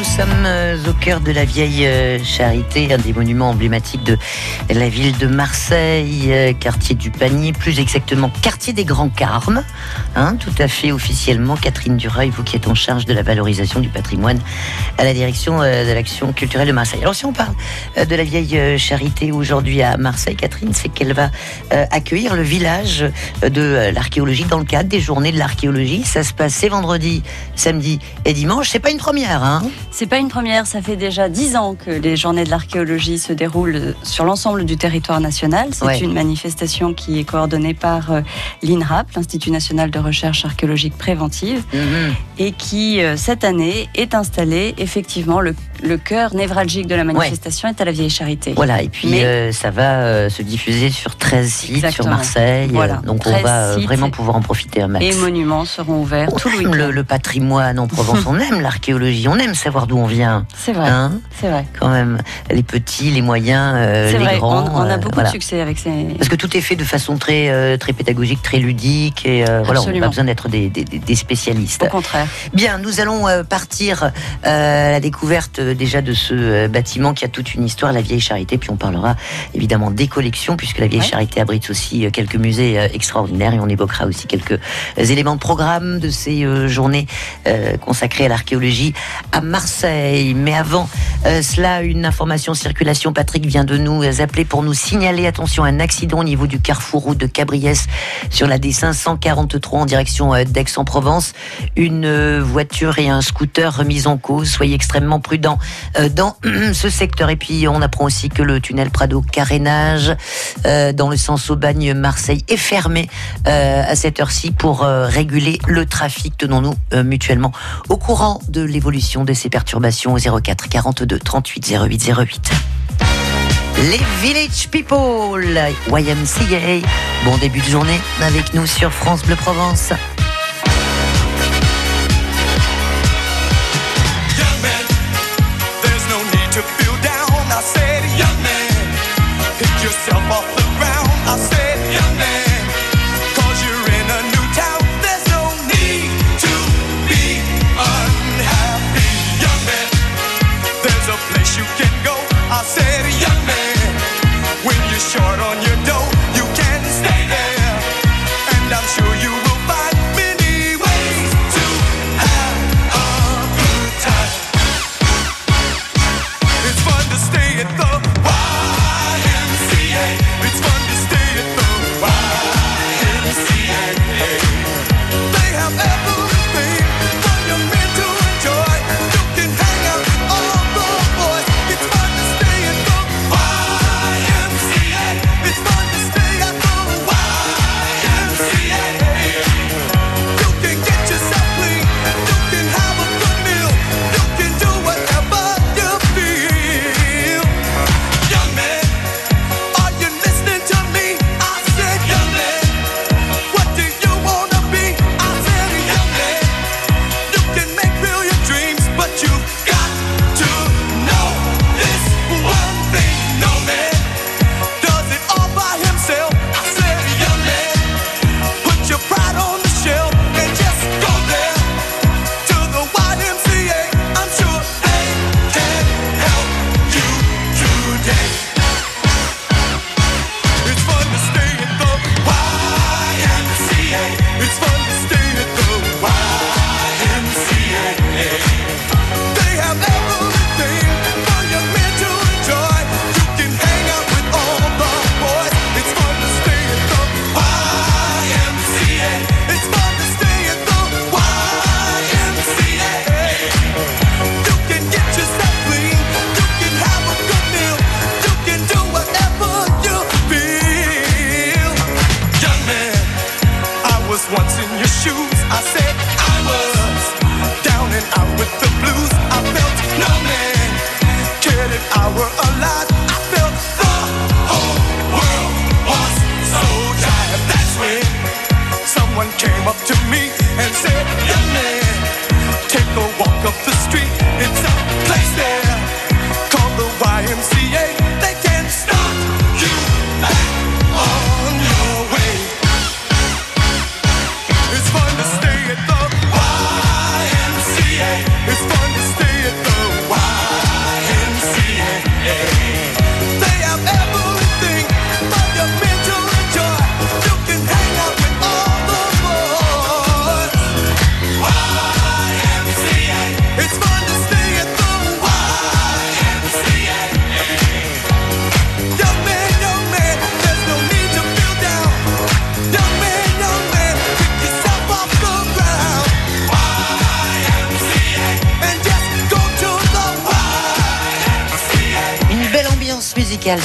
nous sommes euh, au cœur de la vieille euh, charité, un des monuments emblématiques de la ville de Marseille, euh, quartier du Panier, plus exactement quartier des Grands Carmes. Hein, tout à fait officiellement, Catherine Dureuil, vous qui êtes en charge de la valorisation du patrimoine à la direction de l'action culturelle de Marseille. Alors si on parle de la vieille charité aujourd'hui à Marseille, Catherine, c'est qu'elle va accueillir le village de l'archéologie dans le cadre des journées de l'archéologie. Ça se passe vendredi, samedi et dimanche. C'est pas une première, hein C'est pas une première. Ça fait déjà dix ans que les journées de l'archéologie se déroulent sur l'ensemble du territoire national. C'est une manifestation qui est coordonnée par euh, l'INRAP, l'Institut national de recherche archéologique préventive, mhm. et qui euh, cette année est installée effectivement le le cœur névralgique de la manifestation est à la Vieille Charité. Voilà, et puis euh, ça va euh, se diffuser sur 13 sites sur Marseille. Voilà. donc on va euh, vraiment pouvoir en profiter un max. Et monuments seront ouverts tout le week-end. Le, patrimoine en Provence, on aime l'archéologie, on aime savoir d'où on vient. C'est vrai. Hein c'est vrai. Quand même, les petits, les moyens, les vrai. grands. On, on a beaucoup de succès avec ces. Parce que tout est fait de façon très, très pédagogique, très ludique, et voilà, on n'a pas besoin d'être des, des, spécialistes. Au contraire. Bien, nous allons partir à la découverte déjà de ce euh, bâtiment qui a toute une histoire, la Vieille Charité. Puis on parlera évidemment des collections, puisque la Vieille Charité abrite aussi euh, quelques musées euh, extraordinaires. Et on évoquera aussi quelques éléments de programme de ces journées consacrées à l'archéologie à Marseille. Mais avant cela, une information circulation. Patrick vient de nous appeler pour nous signaler, attention, un accident au niveau du carrefour route de Cabriès sur la D543 en direction d'Aix-en-Provence. Une voiture et un scooter remis en cause. Soyez extrêmement prudents euh, dans ce secteur. Et puis on apprend aussi que le tunnel Prado carénage euh, dans le sens Aubagne-Marseille est fermé euh, à cette heure-ci pour réguler le trafic. Tenons-nous mutuellement au courant de l'évolution de ces perturbations au 04 42 38 08 08. Les Village People, YMCA. Bon début de journée avec nous sur France Bleu Provence. I said, young man, pick yourself off the ground. I said, young man.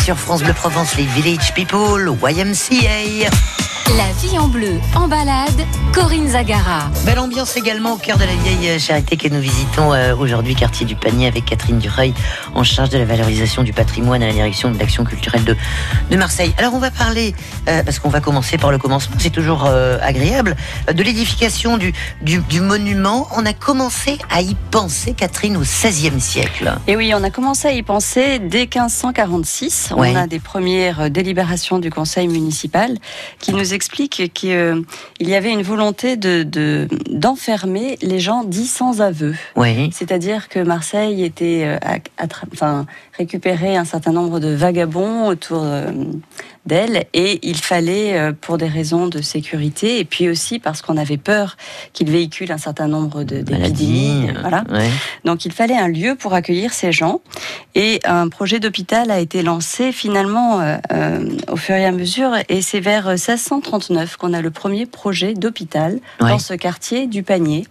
Sur France Bleu Provence, les Village People, YMCA. La vie en bleu, en balade, Corinne Zagara. Belle ambiance également au cœur de la vieille charité que nous visitons euh, aujourd'hui, quartier du Panier, avec Catherine Dureuil, en charge de la valorisation du patrimoine à la direction de l'action culturelle de, de Marseille. Alors on va parler, euh, parce qu'on va commencer par le commencement, c'est toujours euh, agréable, de l'édification du, du, du, monument. On a commencé à y penser, Catherine, au XVIe siècle. Et oui, on a commencé à y penser dès 1546. Ouais. On a des premières délibérations du conseil municipal qui nous explique qu'il euh, y avait une volonté de d'enfermer les gens dits sans aveu. Oui. C'est-à-dire que Marseille était euh, enfin récupéré un certain nombre de vagabonds autour euh, d'elle et il fallait, euh, pour des raisons de sécurité et puis aussi parce qu'on avait peur qu'il véhicule un certain nombre d'épidémies. Voilà. Ouais. Donc il fallait un lieu pour accueillir ces gens et un projet d'hôpital a été lancé finalement euh, euh, au fur et à mesure et c'est vers 1639 qu'on a le premier projet d'hôpital Ouais. dans ce quartier du Panier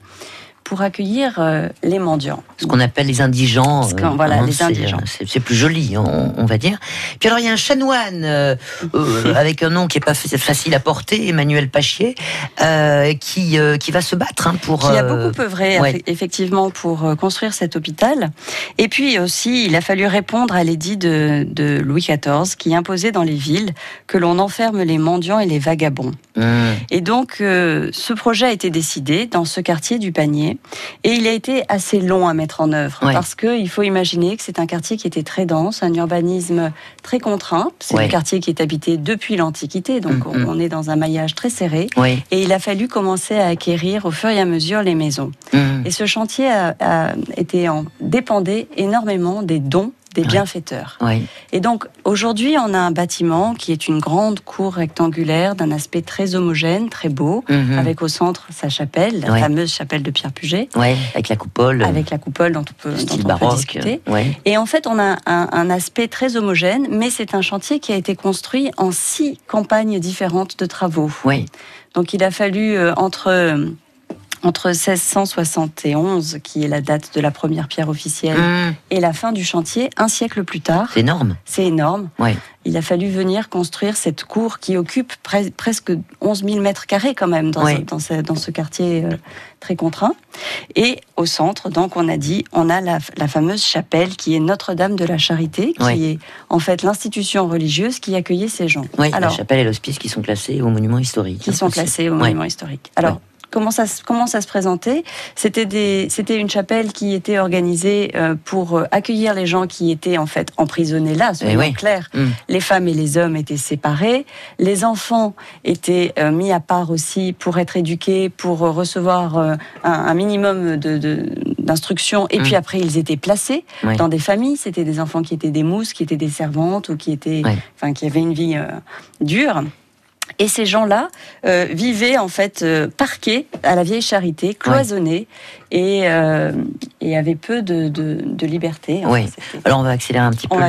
pour accueillir euh, les mendiants. Ce qu'on appelle les indigents. Ce qu'on- voilà, les c'est- indigents. C'est c'est plus joli, on, on va dire. Puis alors, il y a un chanoine euh, euh, avec un nom qui est pas fa- facile à porter, Emmanuel Pachier, euh, qui, euh, qui va se battre hein, pour. qui a euh, beaucoup œuvré ouais. effe- effectivement pour euh, construire cet hôpital. Et puis aussi, il a fallu répondre à l'édit de, de Louis XIV qui imposait dans les villes que l'on enferme les mendiants et les vagabonds. hum, Et donc, euh, ce projet a été décidé dans ce quartier du Panier et il a été assez long à mettre en œuvre Ouais. parce qu'il faut imaginer que c'est un quartier qui était très dense, un urbanisme très contraint. C'est Ouais. un quartier qui est habité depuis l'Antiquité, donc Mhm. on- on est dans un maillage très serré. Et il a fallu commencer à acquérir au fur et à mesure les maisons. hum. Et ce chantier a, a été en, dépendait énormément des dons des Ouais. bienfaiteurs. Et donc aujourd'hui, on a un bâtiment qui est une grande cour rectangulaire d'un aspect très homogène, très beau, Mhm. avec au centre sa chapelle, la Ouais. fameuse chapelle de Pierre Puget, avec la coupole. avec la coupole dont on peut, dont on peut baroque. discuter. Ouais. Et en fait, on a un, un aspect très homogène, mais c'est un chantier qui a été construit en six campagnes différentes de travaux. Oui. Donc il a fallu euh, entre euh, entre 1671, qui est la date de la première pierre officielle, Hum, et la fin du chantier, un siècle plus tard. C'est énorme. C'est énorme. Ouais. Il a fallu venir construire cette cour qui occupe pre- presque 11 000 mètres carrés quand même dans, Ouais. ce, dans, ce, dans ce quartier euh, très contraint. Et au centre, donc on a dit, on a la, la fameuse chapelle qui est Notre-Dame de la Charité, qui Ouais. est en fait l'institution religieuse qui accueillait ces gens. Oui, Alors, la chapelle et l'hospice qui sont classés au monument historique. qui sont Aussi. classés au Ouais. monument historique. Alors, Ouais. Comment, ça, se- comment ça se présentait C'était des- c'était une chapelle qui était organisée euh, pour euh, accueillir les gens qui étaient en fait emprisonnés là, soyons oui. clairs. Hum. Les femmes et les hommes étaient séparés, les enfants étaient euh, mis à part aussi pour être éduqués, pour recevoir un, un minimum de- de- d'instruction, et Mm. puis après ils étaient placés dans des familles. C'était des enfants qui étaient des mousses, qui étaient des servantes ou qui étaient, enfin, qui avaient une vie euh, dure. Et ces gens-là euh, vivaient en fait euh, parqués à la vieille charité, cloisonnés et, euh, et avaient peu de, de, de liberté. hein. Oui. Alors on va accélérer un petit On peu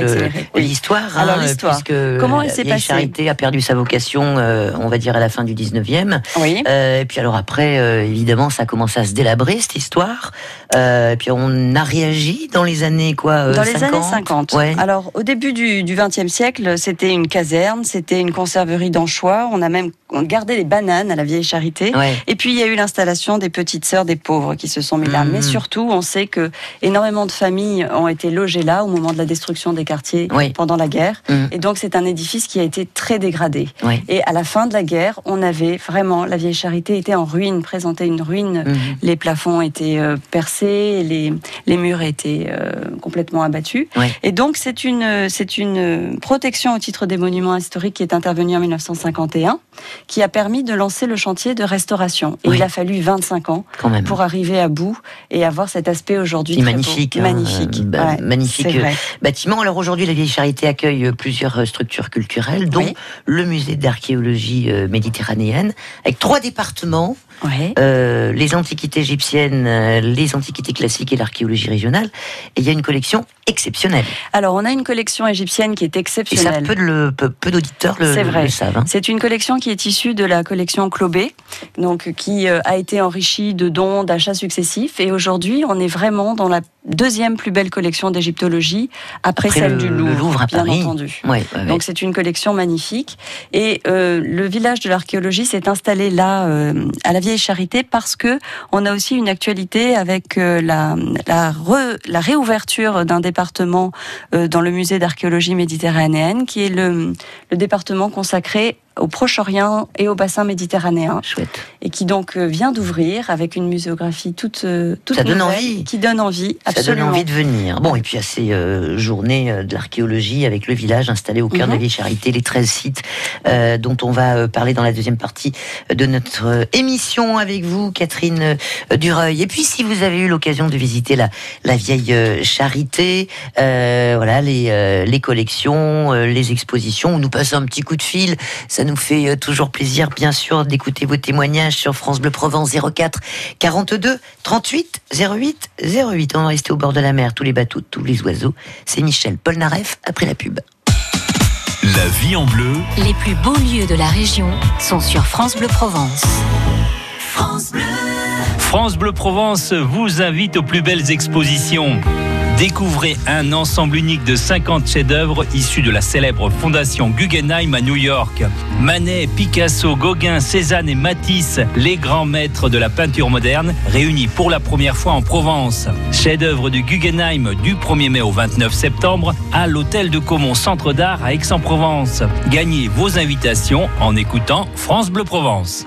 oui. l'histoire. Alors, hein, l'histoire. Puisque Comment elle s'est passée Charité a perdu sa vocation, euh, on va dire, à la fin du 19e. Oui. Euh, et puis alors après, évidemment, ça a commencé à se délabrer, cette histoire. Et puis on a réagi dans les années quoi Dans les 50. années 50. Ouais. Alors, au début du XXe siècle, c'était une caserne, c'était une conserverie d'anchois. On a même gardé les bananes à la vieille charité. Ouais. Et puis, il y a eu l'installation des petites sœurs des pauvres qui se sont mis là. Mais surtout, on sait que énormément de familles ont été logées là au moment de la destruction des quartiers Oui. pendant la guerre. Mhm. Et donc, c'est un édifice qui a été très dégradé. Et à la fin de la guerre, on avait vraiment, la vieille charité était en ruine, présentait une ruine Mhm. les plafonds étaient euh, percés, les, les murs étaient euh, complètement abattus. Et donc c'est une, c'est une protection au titre des monuments historiques qui est intervenue en 1951, qui a permis de lancer le chantier de restauration. Et Oui. il a fallu 25 ans pour arriver à bout et avoir cet aspect aujourd'hui beau. magnifique, hein, magnifique, euh, bah, Ouais, magnifique, vrai. bâtiment. Alors aujourd'hui, la Vieille Charité accueille euh, plusieurs euh, structures culturelles, dont Oui. le musée d'archéologie euh, méditerranéenne, avec trois départements les antiquités égyptiennes, les antiquités classiques et l'archéologie régionale. Et il y a une collection exceptionnelle. Alors, on a une collection égyptienne qui est exceptionnelle. Et ça, peu, peu, d'auditeurs le, le, savent. Hein. C'est une collection qui est issue de la collection Clobé, donc qui a été enrichie de dons, d'achats successifs. Et aujourd'hui, on est vraiment dans la deuxième plus belle collection d'égyptologie après, celle du Louvre, à bien entendu. Donc c'est une collection magnifique. Et euh, le village de l'archéologie s'est installé là euh, à la Charité parce que on a aussi une actualité avec euh, la la, réouverture d'un département dans le musée d'archéologie méditerranéenne qui est le, le département consacré au Proche-Orient et au bassin méditerranéen. Chouette. Et qui donc euh, vient d'ouvrir avec une muséographie toute, euh, toute Ça donne envie. Qui donne envie, absolument. Ça donne envie de venir. Bon, et puis à ces euh, journées de l'archéologie avec le village installé au cœur de la mhm. Vieille Charité, les 13 sites dont on va parler dans la deuxième partie de notre émission avec vous, Catherine Dureuil. Et puis si vous avez eu l'occasion de visiter la, la Vieille Charité, voilà, les, les collections, les expositions, nous passons un petit coup de fil. Ça nous fait euh, toujours plaisir, bien sûr, d'écouter vos témoignages sur France Bleu Provence 04 42 38 08 08. On va rester au bord de la mer, tous les bateaux, tous les oiseaux. C'est Michel Polnareff après la pub. La vie en bleu. Les plus beaux lieux de la région sont sur France Bleu Provence. France Bleu. France Bleu Provence vous invite aux plus belles expositions. Découvrez un ensemble unique de 50 chefs-d'œuvre issus de la célèbre fondation Guggenheim à New York. Manet, Picasso, Gauguin, Cézanne et Matisse, les grands maîtres de la peinture moderne, réunis pour la première fois en Provence. Chef-d'œuvre du Guggenheim du 1er mai au 29 septembre à l'hôtel de Caumont Centre d'Art à Aix-en-Provence. Gagnez vos invitations en écoutant France Bleu Provence.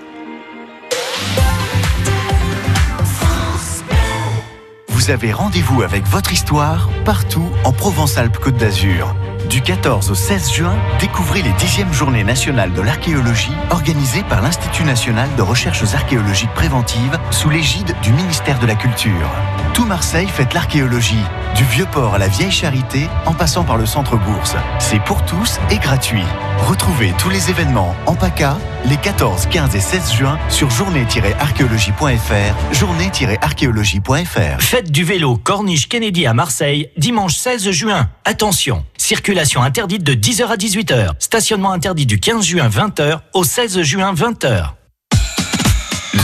Vous avez rendez-vous avec votre histoire partout en Provence-Alpes-Côte d'Azur. Du 14 au 16 juin, découvrez les 10e journées nationales de l'archéologie organisées par l'Institut national de recherches archéologiques préventives sous l'égide du ministère de la Culture. Tout Marseille fête l'archéologie, du Vieux-Port à la Vieille Charité en passant par le Centre Bourse. C'est pour tous et gratuit. Retrouvez tous les événements en PACA les 14, 15 et 16 juin sur journée-archéologie.fr, journée-archéologie.fr. Fête du vélo Corniche Kennedy à Marseille, dimanche 16 juin. Attention, circulation interdite de 10h à 18h. Stationnement interdit du 15 juin 20h au 16 juin 20h.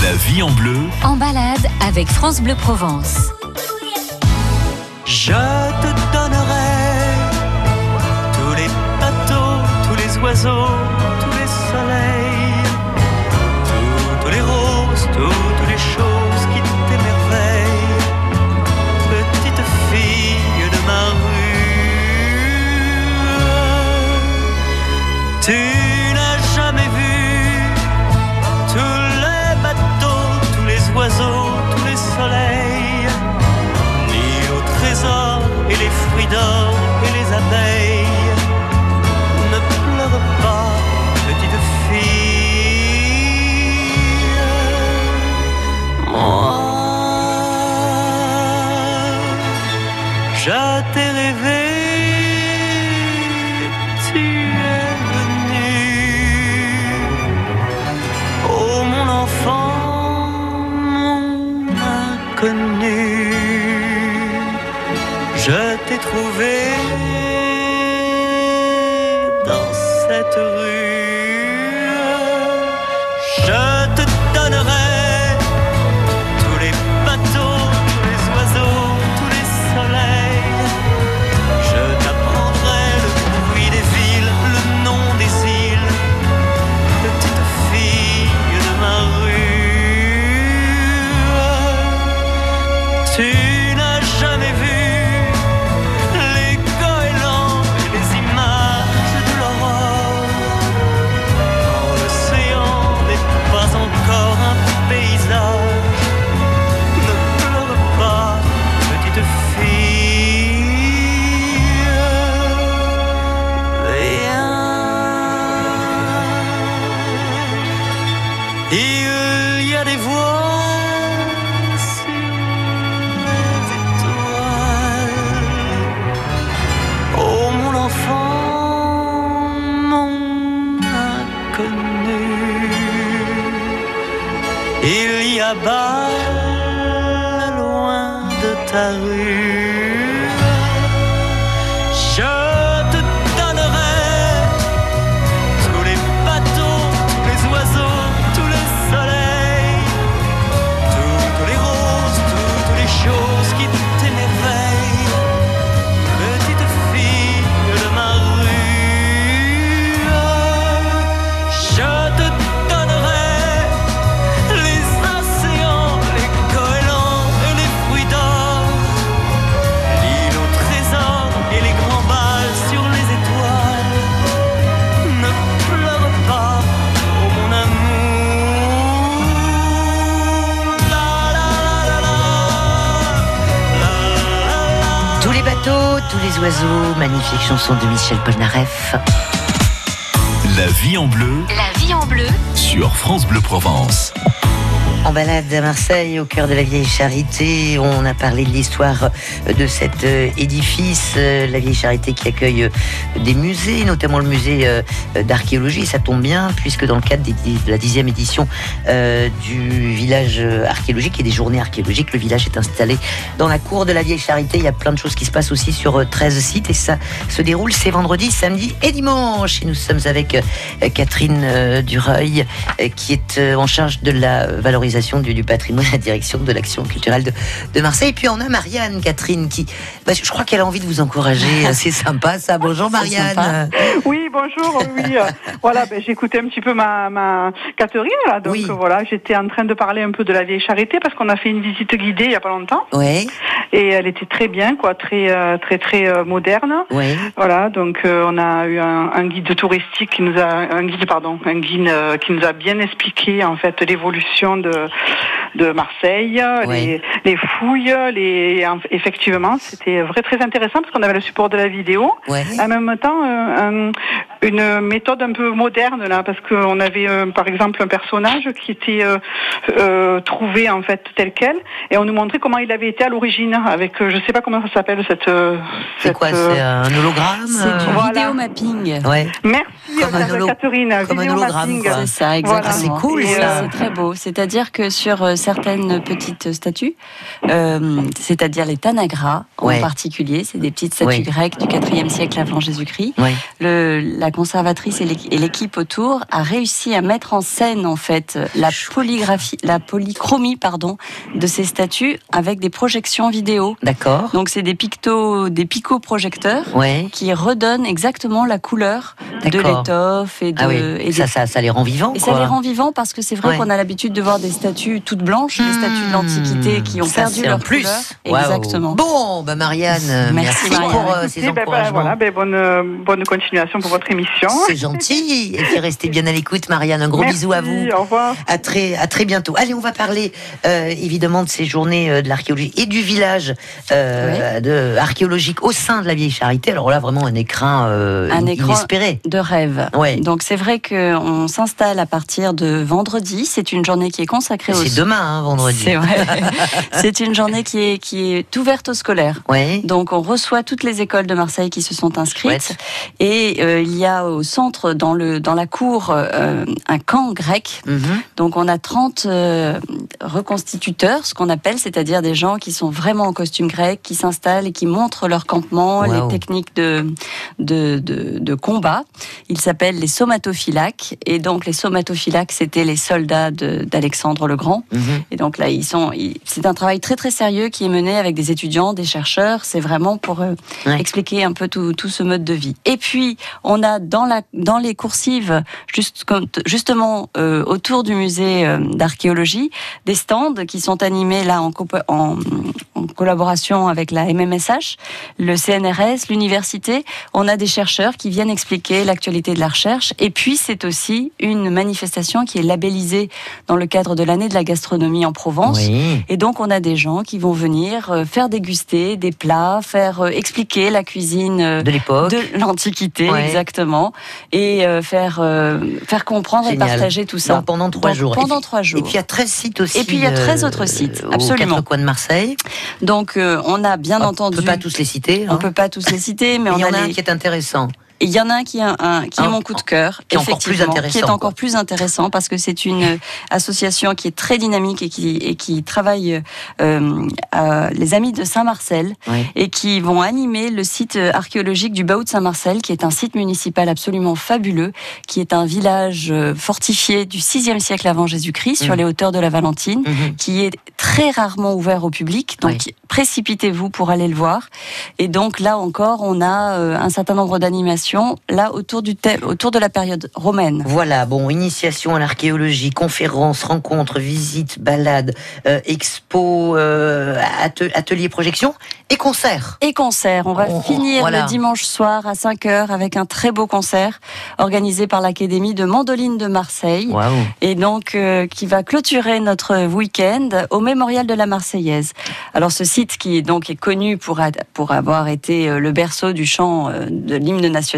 La vie en bleu. En balade avec France Bleu Provence. Je te donnerai tous les bateaux, tous les oiseaux, je t'ai rêvé. Tu es venu, oh mon enfant, mon inconnu. Je t'ai trouvé dans cette rue. Là-bas, loin de ta rue. Les oiseaux, magnifique chanson de Michel Polnareff. La vie en bleu La vie en bleu, sur France Bleu Provence. En balade à Marseille, au cœur de la vieille charité, on a parlé de l'histoire de cet euh, édifice, euh, la vieille charité qui accueille euh, des musées, notamment le musée d'archéologie. Ça tombe bien, puisque dans le cadre de la dixième édition du village archéologique et des journées archéologiques, le village est installé dans la cour de la vieille charité. Il y a plein de choses qui se passent aussi sur euh, 13 sites et ça se déroule ces vendredis, samedi et dimanche. Et nous sommes avec Catherine Dureuil, qui est en charge de la valorisation du, du patrimoine à la direction de l'action culturelle de, de Marseille. Et puis on a Marianne, Catherine, qui, bah, je crois qu'elle a envie de vous encourager. C'est sympa ça. Bonjour Marianne. Oui, bonjour. Oui, oui, voilà, ben, j'écoutais un petit peu ma, ma Catherine là, donc Oui. voilà, j'étais en train de parler un peu de la vieille charité parce qu'on a fait une visite guidée il y a pas longtemps Ouais, et elle était très bien, quoi, très euh, très très euh, moderne. ouais. Voilà, donc euh, on a eu un, un guide touristique qui nous a, un guide pardon, un guide euh, qui nous a bien expliqué en fait l'évolution de de Marseille, les, les fouilles, les en- effectivement c'était vrai très intéressant parce qu'on avait le support de la vidéo. Ouais. En même temps, euh, un- une méthode un peu moderne là, parce qu'on avait euh, par exemple un personnage qui était euh, euh, trouvé en fait tel quel, et on nous montrait comment il avait été à l'origine avec, euh, je sais pas comment ça s'appelle cette. euh, C'est quoi euh, C'est un hologramme C'est du Voilà. vidéo mapping. Ouais. Merci Comme un holo- Catherine. comme un hologramme. C'est ça, exactement. Voilà. c'est cool, euh, C'est très beau. C'est-à-dire que sur certaines petites statues, euh, c'est-à-dire les Tanagra Ouais. en particulier, c'est des petites statues Ouais. grecques du 4e siècle avant Jésus-Christ. Ouais. La conservatrice et l'équ- et l'équipe autour a réussi à mettre en scène en fait la polygraphie, la polychromie pardon de ces statues avec des projections vidéo. D'accord. Donc c'est des pictos, des picoprojecteurs Ouais. qui redonnent exactement la couleur de l'étoffe et de Ah oui. et des ça, ça, ça les rend vivants. et ça les rend vivants parce que c'est vrai Ouais. qu'on a l'habitude de voir des statues toutes blanches, des statues de l'Antiquité qui ont Hmm. Ça, perdu leur plus. couleur. Exactement. Bon, bah Marianne, euh, Merci, merci, Marianne. pour euh, ces ben, encouragements. voilà, ben, bonne, euh, bonne continuation pour votre émission. C'est gentil. Et puis restez bien à l'écoute, Marianne. Un gros Merci, bisou à vous. Au revoir. À très, à très bientôt. Allez, on va parler euh, évidemment de ces journées euh, de l'archéologie et du village euh, de, archéologique au sein de la vieille charité. Alors là, vraiment un écrin, euh, Un écran inespéré. de rêve. Ouais. Donc c'est vrai qu'on s'installe à partir de vendredi. C'est une journée qui est consacrée au C'est demain, hein, vendredi. C'est vrai. C'est une journée qui est, qui est ouverte aux scolaires. Ouais. Donc on reçoit toutes les écoles de Marseille qui se sont inscrites Chouette. et euh, il y a au centre dans le dans la cour euh, un camp grec. Mhm. Donc on a 30 euh, reconstituteurs, ce qu'on appelle, c'est-à-dire des gens qui sont vraiment en costume grec, qui s'installent et qui montrent leur campement, Wow. les techniques de, de, de, de combat. Ils s'appellent les somatophylaques et donc les somatophylaques c'était les soldats d'Alexandre le Grand. Mhm. Et donc là, ils sont. C'est un travail très très sérieux qui est mené avec des étudiants, des chercheurs. C'est vraiment pour euh, Ouais. expliquer un peu tout, tout ce mode de vie. Et puis, on a dans la dans les coursives, juste justement euh, autour du musée euh, d'archéologie, des stands qui sont animés là en, copo- en, en collaboration avec la MMSH, le CNRS, l'université. On a des chercheurs qui viennent expliquer l'actualité de la recherche. Et puis, c'est aussi une manifestation qui est labellisée dans le cadre de l'année de la gastronomie en Provence. Oui. Et donc, on a des gens qui vont venir euh, faire déguster des plats, faire expliquer la cuisine De l'époque. de l'Antiquité, Ouais. exactement, et euh, faire, euh, faire comprendre Génial. et partager tout ça. Donc, pendant trois Donc, jours. Pendant trois jours. Et puis il y a 13 sites aussi. Et puis, il y a 13 euh, autres sites, aux absolument. quatre coins de Marseille. Donc, on a bien On entendu. ne peut pas tous les citer. On hein. peut pas tous les citer, mais Mais on il y en a un qui est intéressant. Il y en a un qui, un, qui est mon coup de cœur, qui est encore plus intéressant, qui est encore plus intéressant parce que c'est une association qui est très dynamique et qui, et qui travaille euh, les amis de Saint-Marcel et qui vont animer le site archéologique du Baou de Saint-Marcel, qui est un site municipal absolument fabuleux, qui est un village euh, fortifié du 6e siècle avant Jésus-Christ sur mmh. les hauteurs de la Valentine, mmh. qui est très rarement ouvert au public. Donc précipitez-vous pour aller le voir. Et donc là encore, on a euh, un certain nombre d'animations là autour du thème, autour de la période romaine. Voilà, bon, initiation à l'archéologie, conférences, rencontres, visites, balades, euh, expos, euh, ateliers, projections et concerts. Et concerts. On va finir le dimanche soir à 5 h avec un très beau concert organisé par l'Académie de Mandoline de Marseille. Et donc qui va clôturer notre week-end au mémorial de la Marseillaise. Alors ce site qui est donc est connu pour, pour avoir été euh, le berceau du chant euh, de l'hymne national.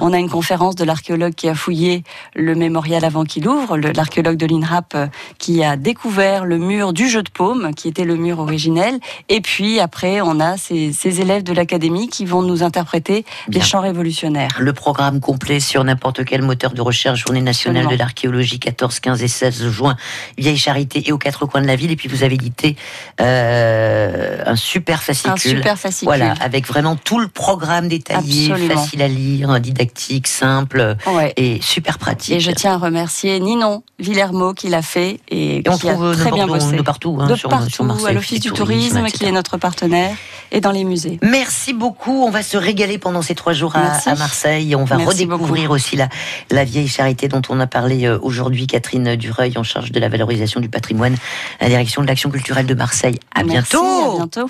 On a une conférence de l'archéologue qui a fouillé le mémorial avant qu'il ouvre, l'archéologue de l'INRAP euh, qui a découvert le mur du jeu de paume, qui était le mur originel. Et puis après, on a ces, ces élèves de l'académie qui vont nous interpréter des chants révolutionnaires. Le programme complet sur n'importe quel moteur de recherche, Journée nationale de l'archéologie, 14, 15 et 16 juin, Vieille Charité et aux quatre coins de la ville. Et puis vous avez édité euh, un super fascicule. Un super fascicule. Voilà, avec vraiment tout le programme détaillé, facile à lire, didactique, simple et super pratique. Et je tiens à remercier Ninon Villermo qui l'a fait et, on qui a très bien bossé. De partout, hein, de partout, à l'Office du tourisme, qui est notre partenaire et dans les musées. Merci beaucoup. On va se régaler pendant ces trois jours à, Marseille. On va redécouvrir aussi la, la vieille charité dont on a parlé euh, aujourd'hui. Catherine Dureuil en charge de la valorisation du patrimoine à la direction de l'action culturelle de Marseille. À bientôt. À bientôt.